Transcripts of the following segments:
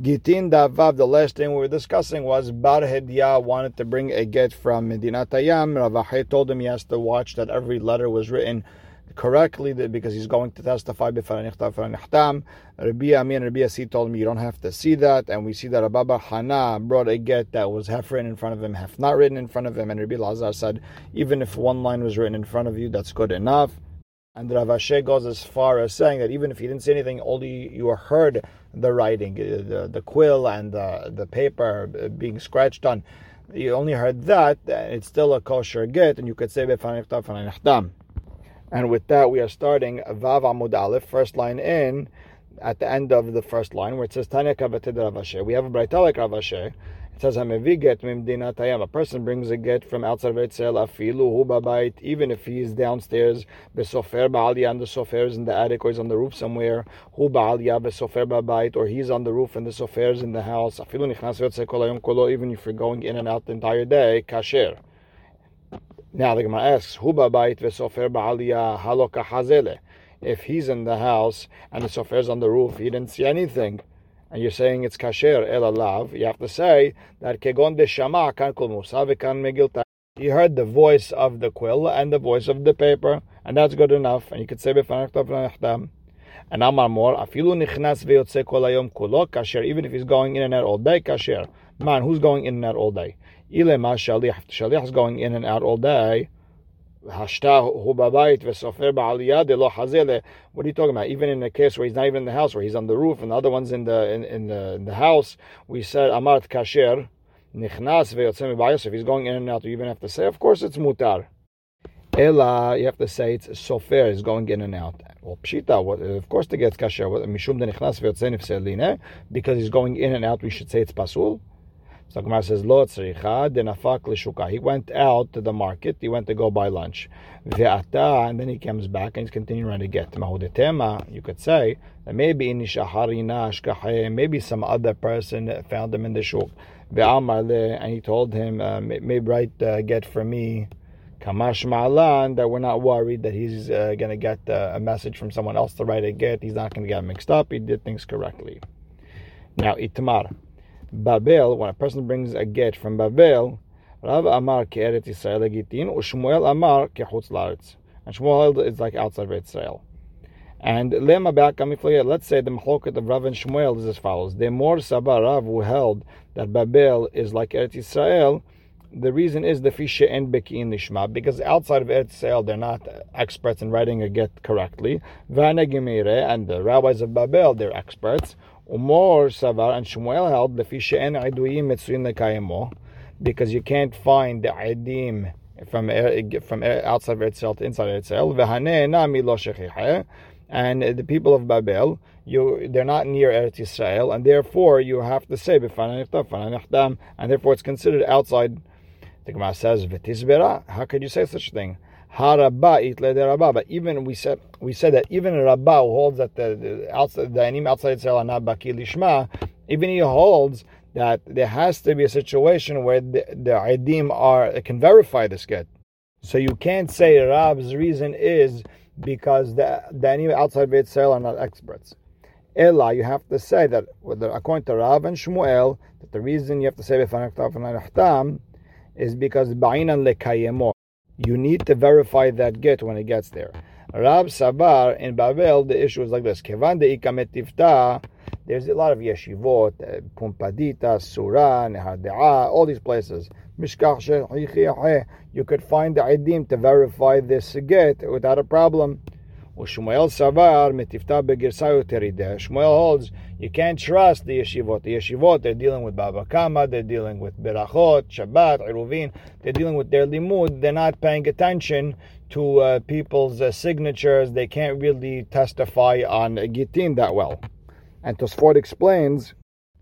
Gitin Daf Vav, the last thing we were discussing was Bar Hedya wanted to bring a get from Medina Tayyam. Ravahe told him he has to watch that every letter was written correctly because he's going to testify before Nihtam. Rabbi Ami and Rabbi Asi told him you don't have to see that, and we see that Ababa Hana brought a get that was half written in front of him, half not written in front of him, and Rabbi Lazar said even if one line was written in front of you, that's good enough. And Rav goes as far as saying that even if he didn't see anything, only you heard the writing, uh, the, the quill and the, the paper being scratched on, you only heard that, it's still a kosher get, and you could say and with that, we are starting Vav Amud Aleph, first line in, at the end of the first line, where it says Tanya Kavatid Ravashe. We have a Braita like Ravashe. It says Hamevi get mimdina. A person brings a get from outside of Eitzel afilu hu babait, even if he is downstairs besofer ba'aliyah and the sofer is in the attic or he's on the roof somewhere. Hu ba'aliyah besofer babait, or he's on the roof and the sofer is in the house. Afilu nichnas kolo. Even if you're going in and out the entire day, kasher. Now the Gemara asks, Huba bait v'sofer ba'aliyah haloka hazele. If he's in the house and the sofer's on the roof, he didn't see anything, and you're saying it's kasher el alav, you have to say that kegon de shama kan kol musa v'kan megilta. He heard the voice of the quill and the voice of the paper, and that's good enough. And you could say b'fanachtav and Amar Mor, afilu nichnas ve'yotze kol hayom kulo kasher, even if he's going in and out all day, kasher. Man, who's going in and out all day? Ilema shaliach. Shaliach is going in and out all day. Hashta v'sofer ba'aliyah de lo hazele. What are you talking about? Even in a case where he's not even in the house, where he's on the roof, and the other one's in the in, in the in the house, we said amart kasher nichnas ve'yotzem b'bayos. If he's going in and out, you even have to say, of course, it's mutar. Ela, you have to say it's sofer is going in and out. Well, pshita, of course, to get kasher. Mishum de nichnas ve'yotzem because he's going in and out. We should say it's pasul. So Gemara says, Lo tzricha denafak l'shuka. He went out to the market. He went to go buy lunch. Ve'ata, and then he comes back and he's continuing to get. Mahudetema, you could say, that maybe inishaharina ashkahe, maybe some other person found him in the shuk. Ve'amar and he told him, uh, maybe write uh, get for me. Kamash Ma'alan, that we're not worried that he's uh, going to get uh, a message from someone else to write a get. He's not going to get mixed up. He did things correctly. Now, Itmar. Babel, when a person brings a get from Babel, Rav Amar ke'eret Yisrael legitin, u'Shmuel Amar ke'chutz la'aretz. And Shmuel is like outside of Israel. And lema ba'akamiflaya, let's say the machloket of Rav and Shmuel is as follows. The more Sabah Rav who held that Babel is like Eretz Israel, the reason is the fisha and beki in nishma because outside of Eretz Israel they're not experts in writing a get correctly. Vana and the rabbis of Babel they're experts. Umor Savar and Shmuel held the she'en iduyim mitzuyim lekayemo, because you can't find the idim from er, from er, outside of Eretz to inside Eretz V'haneh nami lo and the people of Babel, you they're not near Eretz Yisrael, and therefore you have to say and therefore it's considered outside. The Gemara says. How could you say such a thing? Itle But even we said we said that even rabba who holds that the, the outside the anim outside Israel are not baki even he holds that there has to be a situation where the, the idim are can verify this get. So you can't say Rab's reason is because the the anim outside of Israel are not experts. Ella, you have to say that according to Rav and Shmuel, that the reason you have to say is because ba'inan lekayemo you need to verify that get when it gets there. Rab Sabar in Babel, the issue is like this. Kevan de there's a lot of yeshivot, uh, Pumbedita, Surah, Nehar all these places. You could find the idim to verify this get without a problem. Shmuel Savar metifta. Shmuel holds you can't trust the yeshivot. The yeshivot they're dealing with Baba Kama, they're dealing with Berachot, Shabbat, Iruvin. They're dealing with their limud. They're not paying attention to uh, people's uh, signatures. They can't really testify on Gittin that well. And Tosfot explains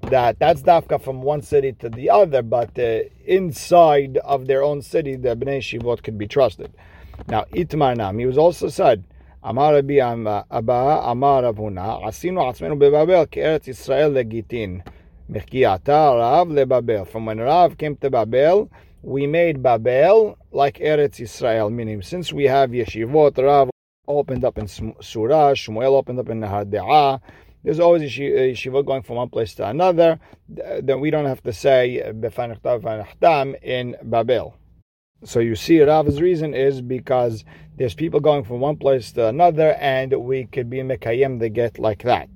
that that's dafka from one city to the other, but uh, inside of their own city, the Bnei Shivot could be trusted. Now, Itmar he was also said אמר רבי אבא, אמר רב הונא, עשינו עצמנו בבבל כארץ ישראל לגיטין. מחכייתה רב לבבל. From when Rav came to Babel, we made Babel like Eretz Israel, meaning since we have yeshivot, Rav opened up in Surah, Shmuel opened up in Nahar there's always a yeshiva going from one place to another. Then we don't have to say in Babel. So you see, Rav's reason is because there's people going from one place to another, and we could be mekayem the get like that.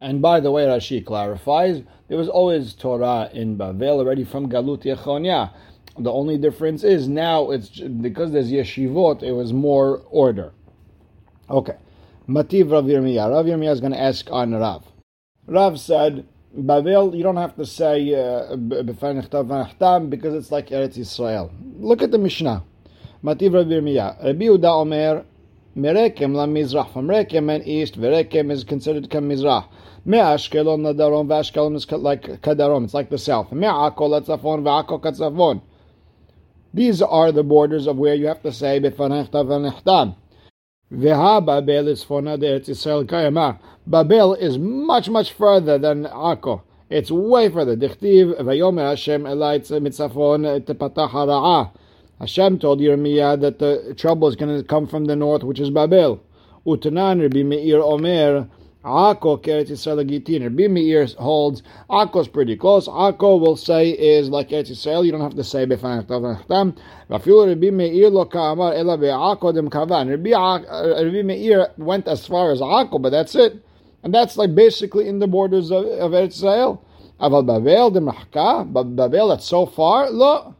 And by the way, Rashi clarifies there was always Torah in Babel already from Galut Yechonia. The only difference is now it's because there's yeshivot, it was more order. Okay. Mativ Rav Yirmiyah. Rav Yirmiyah is going to ask on Rav. Rav said, Babel, you don't have to say uh, because it's like Eretz Israel. Look at the Mishnah. Mativ Rav Yirmiyah. Rabbi Yehuda Omer, Merekem la Mizrach. From Rekem and east, Verekem is considered Mizrach. Me'ashkelon Nadarom, Vashkelon is like Kadarom. It's like the south. Me'akol Latzafon, Va'akol Katzafon. These are the borders of where you have to say Befanech Tavanechtam. Babel is Israel Babel is much, much further than Akko. It's way further. Dichtiv Vayomer Hashem Elaitz Mitzafon Tepatach Hara'ah. Hashem told Yirmiyah that the trouble is going to come from the north, which is Babel. Utanan Rabbi Meir Omer Akko Eretz Yisrael Gitin. Rabbi Meir holds Akko's pretty close. Akko will say is like Eretz Yisrael. You don't have to say Befanach Tavachtam. Vafilu Rabbi Meir lo ka'amar ela be'Akko dem kavan. Rabbi Meir went as far as Akko, but that's it. And that's like basically in the borders of, of Eretz Yisrael. Aval Babel dem Rahka. Babel, that's so far. Look.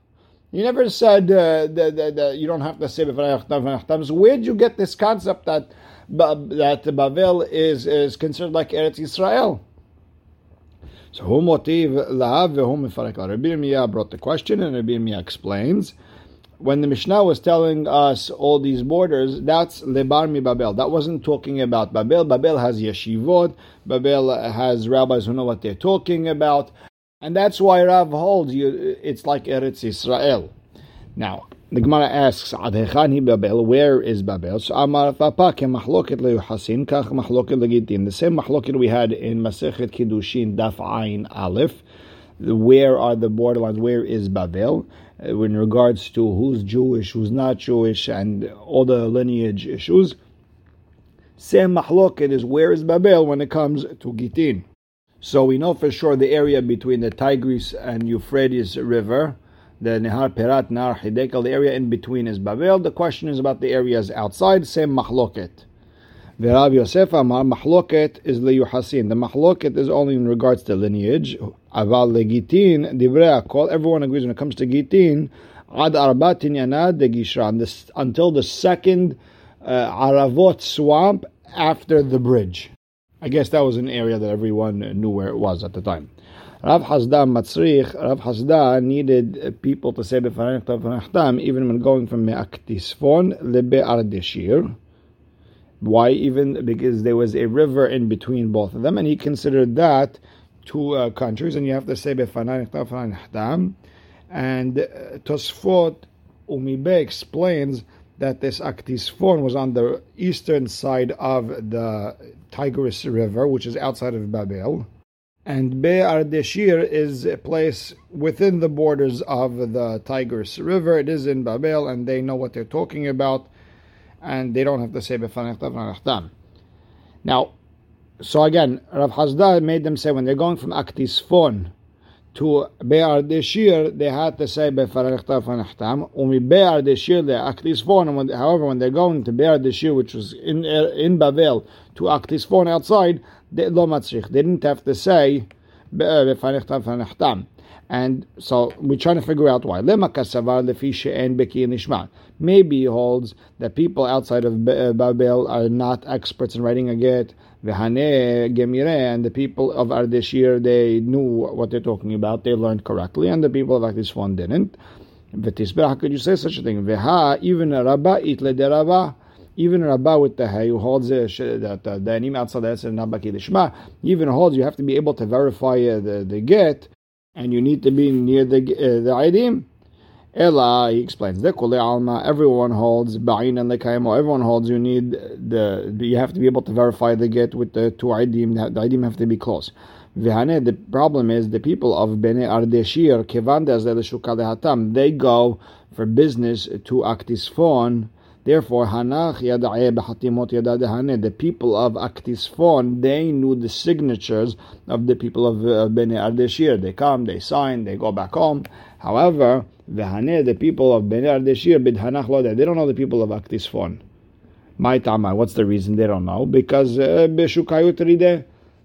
You never said uh, that, that, that, you don't have to say Befanach Tavachtam. So where did you get this concept that that Babel is, is considered like Eretz Israel. So who motiv lahav vehu mifarek. Rabbi brought the question, and Rabbi explains. When the Mishnah was telling us all these borders, that's lebar mi Babel. That wasn't talking about Babel. Babel has yeshivot. Babel has rabbis who know what they're talking about, and that's why Rav holds you. It's like Eretz Israel. Now, the Gemara asks, Adhechani Babel, where is Babel? So Amar Papa ke machloket leyuhasin, kach machloket legitin. The same machloket we had in Masechet Kiddushin, Daf Ayin Aleph. Where are the borderlines? Where is Babel? Uh, in regards to who's Jewish, who's not Jewish, and all the lineage issues. Same machloket is where is Babel when it comes to Gitin. So we know for sure the area between the Tigris and Euphrates River the Nehar Perat, Nahar Hidekel, the area in between is Babel. The question is about the areas outside, same mahloket. Verav Yosef Amar, mahloket is liyuhasin. The mahloket is only in regards to lineage. Aval legitin, divrei akol. Everyone agrees when it comes to gitin, ad arbatin yanad de gishran, until the second uh, Aravot swamp after the bridge. I guess that was an area that everyone knew where it was at the time. Rav Hasda Matzrich, Rav Hasda needed people to say Befanachtam even when going from Me'aktisfon Lebe Ardeshir. Why? Even because there was a river in between both of them, and he considered that two uh, countries, and you have to say Befanachtam. And uh, Tosfot Umibe explains that this Aktisfon was on the eastern side of the Tigris River, which is outside of Babel and Be'ar Deshir is a place within the borders of the Tigris River. It is in Babel, and they know what they're talking about, and they don't have to say Befanechtam. Now, so again, Rav Hasda made them say when they're going from Aktisfon to Be'ar the Deshir, they had to say Befanechtam. Umi Be'ar the Deshir, Aktisfon, however, when they're going to Be'ar the Deshir, which was in, in Babel, to Aktisfon outside, they, lo matzrich. They didn't have to say and so we're trying to figure out why. Maybe he holds that people outside of Babel are not experts in writing a get. And the people of Ardeshir, they knew what they're talking about. They learned correctly, and the people of Akhisfon didn't. How could you say such a thing? Even Rabba itle Rabba even Rabbah with the Hay, who holds uh, that the Anim outside the Eser Nabaki Lishma, even holds you have to be able to verify uh, the, the get, and you need to be near the uh, the Idim. Ella, he explains, alma, everyone holds, Ba'in and Lekaimo, everyone holds, you need the, you have to be able to verify the get with the two Idim, the Idim have to be close. Vihane, the problem is the people of Bene Ardeshir, Kevanda Hatam, they go for business to Aktisfon, Therefore, Hanach Yadadehane, the people of Aktisfon, they knew the signatures of the people of uh, Bnei Ardeshir. They come, they sign, they go back home. However, The people of Bnei Ardeshir, Bidhanach they don't know the people of Aktisfon. My Tama, what's the reason they don't know? Because uh,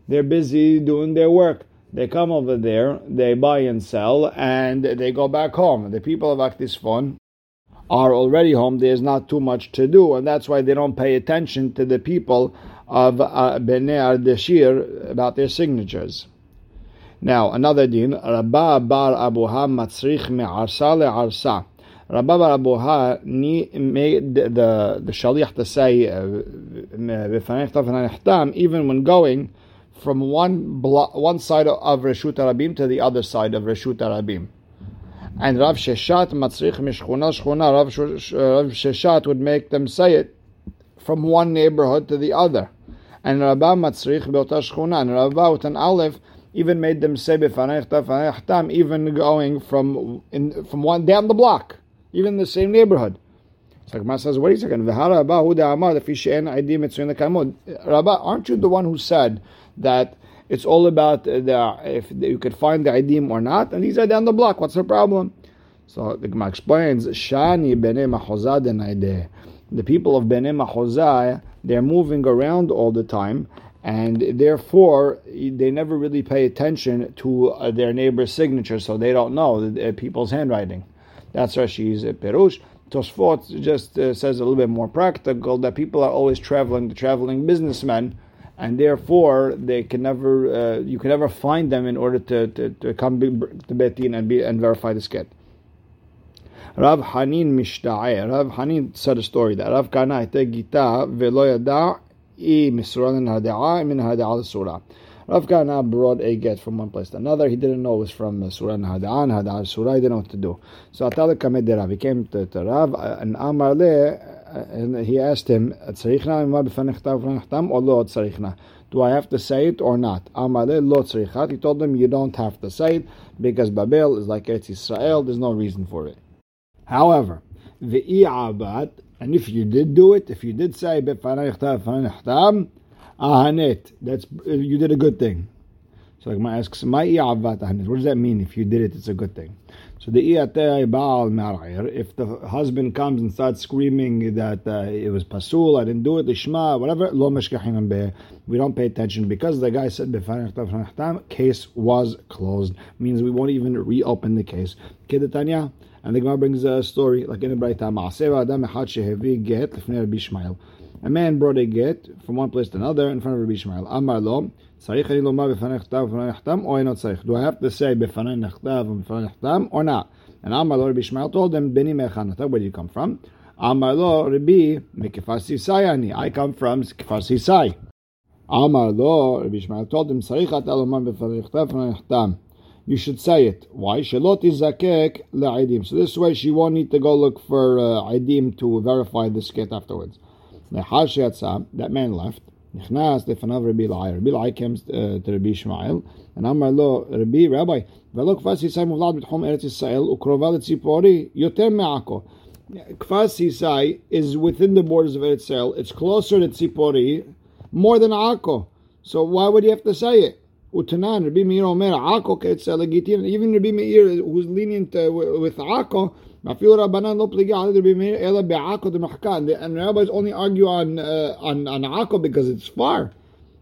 they're busy doing their work. They come over there, they buy and sell, and they go back home. The people of Aktisfon are already home. There's not too much to do, and that's why they don't pay attention to the people of uh, Bnei Ardeshir about their signatures. Now, another din, Rabba bar Abuha matzrich me'arsa le'arsa. Rabba bar Abuha made the, the shaliach to say, uh, even when going, from one one side of Reshut Arabim to the other side of Reshut Arabim. And Rav Sheshet Matzrich Mishchuna Shchuna, Rav Sheshet would make them say it from one neighborhood to the other. And Rabba Matzrich Beota Shchuna, and Rabba with an Aleph even made them say Befanech Tam, even going from in, from one down the block, even in the same neighborhood. So Gemara says, wait a second. Rabba, aren't you the one who said that it's all about the if you could find the idim or not, and these are down the block. What's the problem? So the Gemara explains, Shani The people of bnei mahozah they're moving around all the time, and therefore they never really pay attention to uh, their neighbor's signature, so they don't know the, people's handwriting. That's Rashi's a Perush. Tosfot just uh, says a little bit more practical that people are always traveling, the traveling businessmen, and therefore they can never, you can never find them in order to, to, to come to Betin and be and verify the get. Rav Hanin Mishta'e. Rav Hanin said a story that Rav Kana Gita Velo Yada minha al-surah. Rav Kana brought a get from one place to another. He didn't know it was from uh, Surah and Hada'an, Hada'an Surah. He didn't know what to do. So Atala Kamed Rav. He came to, to Rav uh, and Amar Le, uh, and he asked him, Do I have to say it or not? Amar Le, Lo Tzrichat. He told him, You don't have to say it because Babel is like Eretz Israel. There's no reason for it. However, and if you did do it, if you did say that's you did a good thing. So like my asks, what does that mean? If you did it, it's a good thing. So the iyatei baal mar'ir, if the husband comes and starts screaming that uh, it was pasul, I didn't do it, lishma, whatever, lo we don't pay attention because the guy said the case was closed. Means we won't even reopen the case. Kedetanya, and the Gemara brings a story like in the Braita get a man brought a get from one place to another in front of Rabbi Ishmael. Amar lo, sarich ani lomar b'fanei nechtav b'fanei nechtam, or not sarich? Do I have to say b'fanei nechtav and b'fanei nechtam, or not? And Amar lo, Rabbi Ishmael told him, bini mechanata, where do you come from? Amar lo, Rabbi, mekefar sisai ani, I come from kefar sisai. Amar lo, Rabbi Ishmael told him, sarich ata lomar b'fanei nechtav b'fanei nechtam. You should say it. Why? Shelot izakek le'aidim. So this way she won't need to go look for uh, idim to verify the get afterwards. That man left. Nichnas lefanav Rabbi Lai. Rabbi Lai comes uh, to Rabbi Shmuel, and Amar lo Rabbi Rabbi. Velok kvas yisai muvlad b'tchom Eretz Yisrael ukrova letzipori yoter me'ako. Kvas yisai is within the borders of Eretz Yisrael. It's closer to Tzipori more than Akko. So why would you have to say it? Utanan, Rabbi Meir Omer, Akko Even Rabbi Meir, who's lenient uh, with Akko, and rabbis only argue on uh, on on Akko because it's far.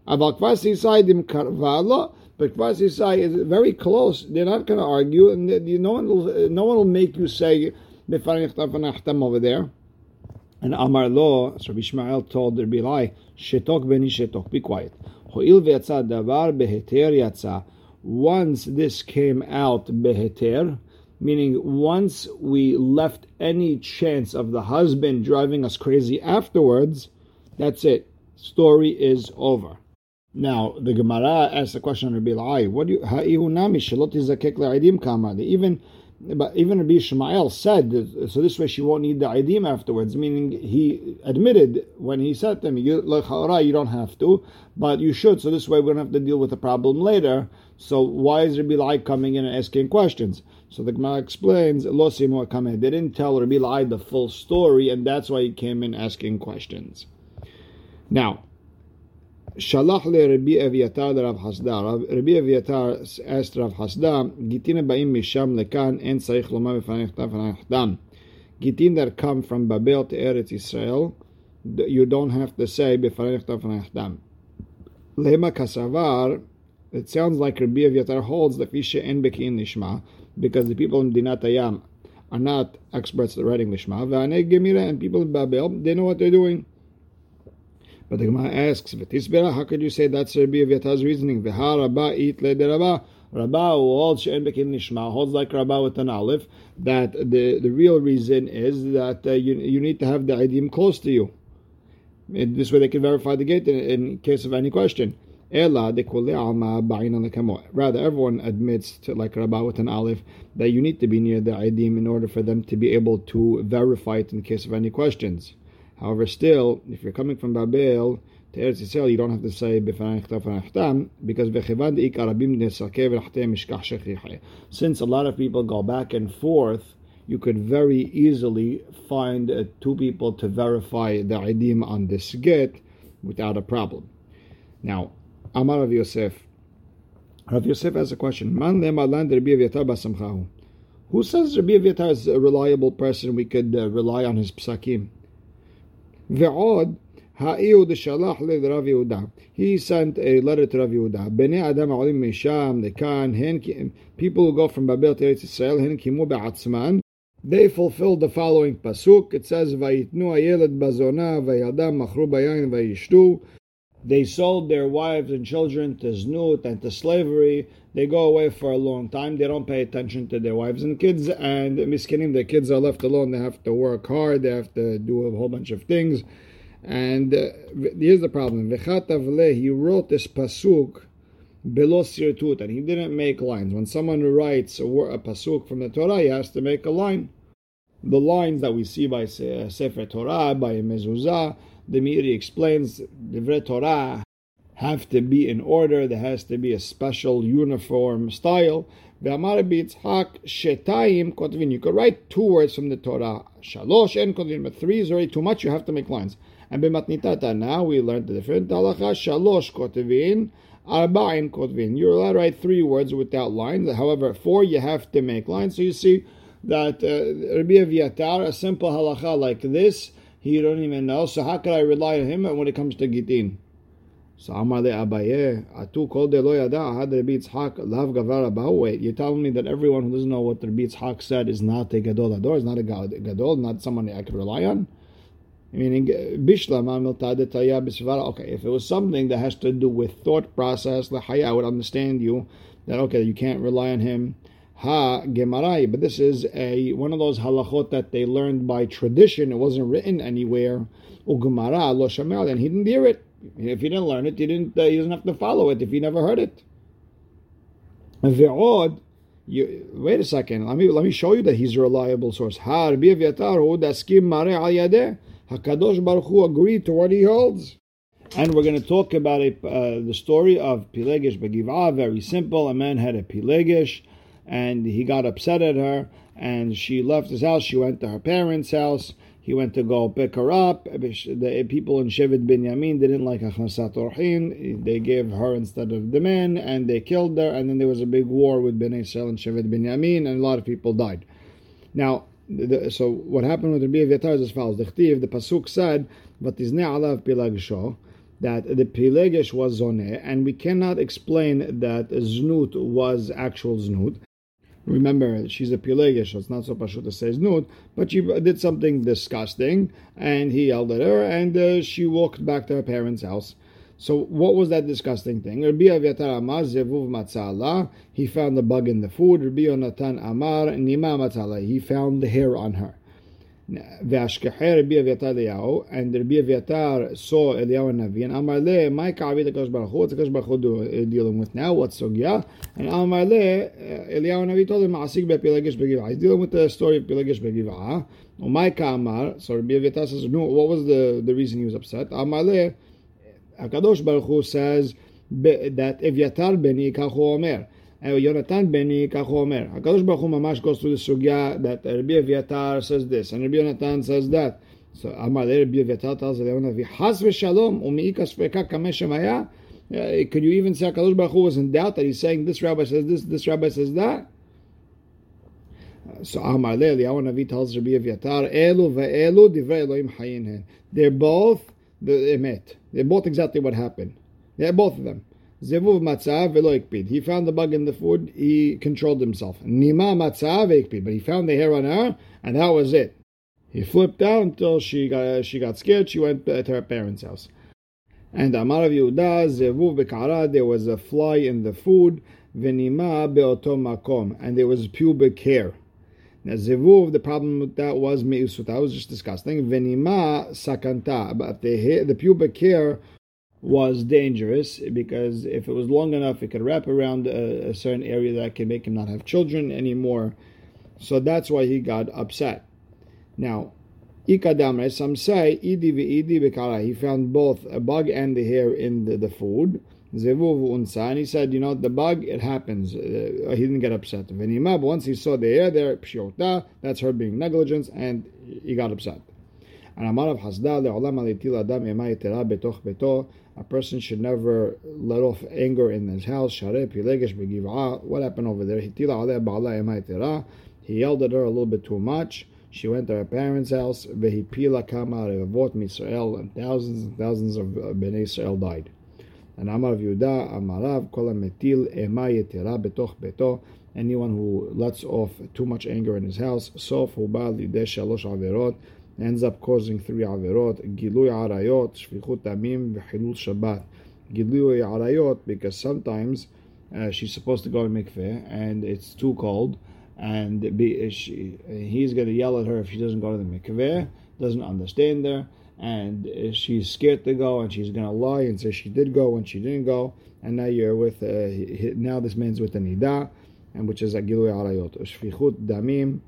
About Kvasisai Karvala, but Kvasisai is very close. They're not going to argue, and no one will no one will make you say over there. And Amar Lo, so Ishmael told Rabbi Eli, Shetok beni shetok, be quiet. Once this came out beheter, meaning once we left any chance of the husband driving us crazy afterwards, that's it. Story is over. Now the Gemara asks the question Rabbi Lai, what do you even but even Rabbi Ishmael said, so this way she won't need the idim afterwards, meaning he admitted when he said to you, you don't have to, but you should, so this way we don't have to deal with the problem later. So why is Rabbi Lai coming in and asking questions? So the Gemara explains, Lo They didn't tell Rabbi Lai the full story, and that's why he came in asking questions. Now, Shalach le Rabbi Aviatar le Rav Hasda. Rabbi Aviatar asked Rav Hasda, Gitin ba'im misham lekan en sarich lomar v'fanech Gitin that come from Babel to Eretz Israel, you don't have to say b'fanech v'fanech dam. Lema kasavar, it sounds like Rabbi Aviatar holds the fishe en bekin nishma, because the people in dinatayam are not experts at writing nishma, gemira, and people in Babel, they know what they're doing. But the Gemara asks, "V'tisbera, how could you say that's Rabbi Aviatar's reasoning? V'ha Rabba it le Rabba. Rabba who holds she'en bekin nishma holds like Rabba with an aleph. That the the real reason is that uh, you you need to have the idim close to you. In this way, they can verify the gate in, in case of any question. Rather, everyone admits to like Rabba with an aleph that you need to be near the idim in order for them to be able to verify it in case of any questions. However, still, if you're coming from Babel to Eretz Yisrael, you don't have to say because since a lot of people go back and forth, you could very easily find uh, two people to verify the idim on this get without a problem. Now, Amar Rav Yosef. Rav Yosef has a question. Man Who says Rabbi Aviatar is a reliable person we could uh, rely on his psakim? ועוד, האיוד שלח לרב יהודה. He sent a letter to Rav Yehuda. בני אדם העולים משם לכאן, הן, people who go from Babel to ארץ ישראל, הן קיימו בעצמן. They fulfilled the following pasuk. It says, ויתנו הילד בזונה, וילדם מכרו ביין וישתו. They sold their wives and children to znut and to slavery. They go away for a long time. They don't pay attention to their wives and kids. And miskinim, the kids are left alone. They have to work hard. They have to do a whole bunch of things. And uh, here's the problem. He wrote this pasuk below sirtut, and he didn't make lines. When someone writes a, a pasuk from the Torah, he has to make a line. The lines that we see by Sefer Torah, by Mezuzah, the Meiri explains the Torah have to be in order. There has to be a special uniform style. You could write two words from the Torah. Shalosh and kotvin, but three is already too much. You have to make lines. And b'matnitata now we learned the different halacha. Shalosh kotvin, arba'in kotvin. You're allowed to write three words without lines. However, four you have to make lines. So you see that uh, Rabbi Aviatar, a simple halacha like this, he don't even know. So how could I rely on him when it comes to Gitin? So Amar le Abaye, Atu kol de lo yada, had Rabbi Yitzhak lav gavar abahu. Wait, you're telling me that everyone who doesn't know what Rabbi Yitzhak said is not a gadol ador, is not a gadol, not someone I could rely on? Meaning, bishlam Okay, if it was something that has to do with thought process, the I would understand you that okay, you can't rely on him ha gemarai, but this is a one of those halachot that they learned by tradition. It wasn't written anywhere. Ugemara lo shamel, and he didn't hear it. If he didn't learn it, he didn't. Uh, he doesn't have to follow it if he never heard it. Ve'od, you, wait a second. Let me let me show you that he's a reliable source. Ha Rabbi Aviatar hu daskim mare al yadeh. Hakadosh Baruch Hu agreed to what he holds. And we're going to talk about a, uh, the story of Pilegish Begivah. Very simple. A man had a Pilegish and he got upset at her, and she left his house. She went to her parents' house. He went to go pick her up. The people in Shevet Binyamin didn't like Achnasat Orhin. They gave her instead of the men, and they killed her. And then there was a big war with Bnei Israel and Shevet Binyamin, and a lot of people died. Now, the, so what happened with Rabbi Aviatar is as follows: the Chtiv, the pasuk said, "Vatizne alav pilagsho," that the pilegish was zoneh, and we cannot explain that znut was actual znut. Remember, she's a pilegish, so it's not so pashut to say znut, but she did something disgusting, and he yelled at her, and uh, she walked back to her parents' house. So what was that disgusting thing? Rabbi Aviatar Amar zevuv matzala. He found the bug in the food. Rabbi Yonatan Amar nima matzala. He found the hair on her. Vashkeher Rabbi Aviatar Eliyahu, and Rabbi Aviatar saw Eliyahu and Navi, and Amarle, my Kavi the Kosh Baruch Hu, the Kosh Baruch Hu uh, dealing with now, what's Sogya? And Amarle, uh, Eliyahu and Navi told him, Asik be Pelagish Begiva. He's dealing with the story of Pelagish Begiva. My Kamar, so Rabbi Aviatar says, no, what was the, the reason he was upset? Amarle, Akadosh Baruch Hu says that Aviatar Beni Kachu Omer. Yonatan Beni Kachu Omer. HaKadosh Baruch Hu Mamash goes through the sugya that Rabbi Aviatar says this and Rabbi Yonatan says that. So Amar Rabbi Aviatar tells Navi, Has v'shalom u'mi'ika sveka kameh uh, Could you even say HaKadosh Baruch Hu was in doubt that he's saying this rabbi says this, this rabbi says that? Uh, so Amar Le, Eliyahu Navi tells Rabbi Aviatar, Elu ve'elu divrei Elohim hayin They're both the emet. They're both exactly what happened. They're both of them. Zevuv matzav velo ikpid. He found the bug in the food. He controlled himself. Nima matzav ikpid. But he found the hair on her, and that was it. He flipped out until she got she got scared. She went to her parents' house. And Amar of Yehuda zevuv bekara. There was a fly in the food. Venima beoto makom, and there was pubic hair. Now zevuv, the problem with that was meusut. I was just discussing. Venima sakanta, but the hair, the pubic hair was dangerous because if it was long enough, it could wrap around a, a certain area that could make him not have children anymore. So that's why he got upset. Now, Ikadamre, some say, Idi v'idi. He found both a bug and the hair in the, the food. Zevuv unsa. And he said, you know, the bug, it happens. Uh, he didn't get upset. Venimab, once he saw the hair there, pshiyota, that's her being negligence, and he got upset. And Amar of Hasda, le'olam alitil adam ema betoch beto. A person should never let off anger in his house. Ah, what happened over there? Ah, he yelled at her a little bit too much. She went to her parents' house. And thousands and thousands of Bnei Israel died. And Amar of Yehuda, Amarav, kol betoch beto. Anyone who lets off too much anger in his house, sof hubal lideh shalosh averot ends up causing three averot: gilui arayot, shvichut damim, v'chilul shabbat. Gilui arayot because sometimes uh, she's supposed to go to mikveh and it's too cold, and be, she, he's going to yell at her if she doesn't go to the mikveh, doesn't understand her, and she's scared to go, and she's going to lie and say she did go when she didn't go, and now you're with uh, now this man's with the nida, and which is a gilui arayot, shvichut damim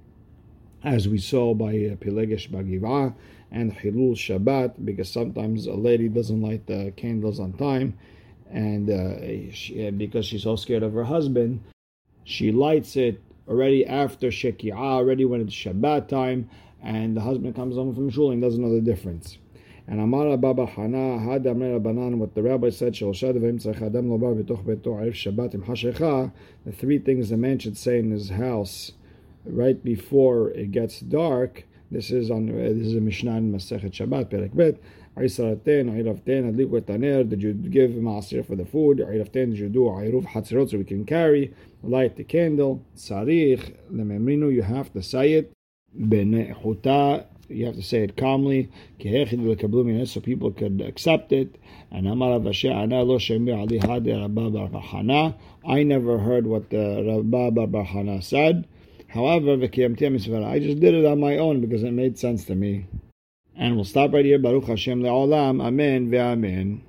as we saw by uh, Pilegesh Bagiva and Hilul Shabbat, because sometimes a lady doesn't light the candles on time, and uh, she, uh, because she's so scared of her husband, she lights it already after Sheki'ah, already when it's Shabbat time, and the husband comes home from shul and doesn't know the difference. And Amara Baba Hana had Banan, what the rabbi said, the three things the man should say in his house right before it gets dark. This is on uh, this is a Mishnah in Masechet Shabbat Perek Bet. Aisaraten, Ayravten, Adliku Taner. Did you give Maasir for the food? Ayravten, did you do Ayruf Hatzerot so we can carry? Light the candle. Sarich, Lememrinu, you have to say it. Benechuta, you have to say it calmly. So people could accept it. And Amar I never heard what the Rabba Bar said. However, I just did it on my own because it made sense to me. And we'll stop right here. Baruch Hashem le'olam. Amen ve'amen.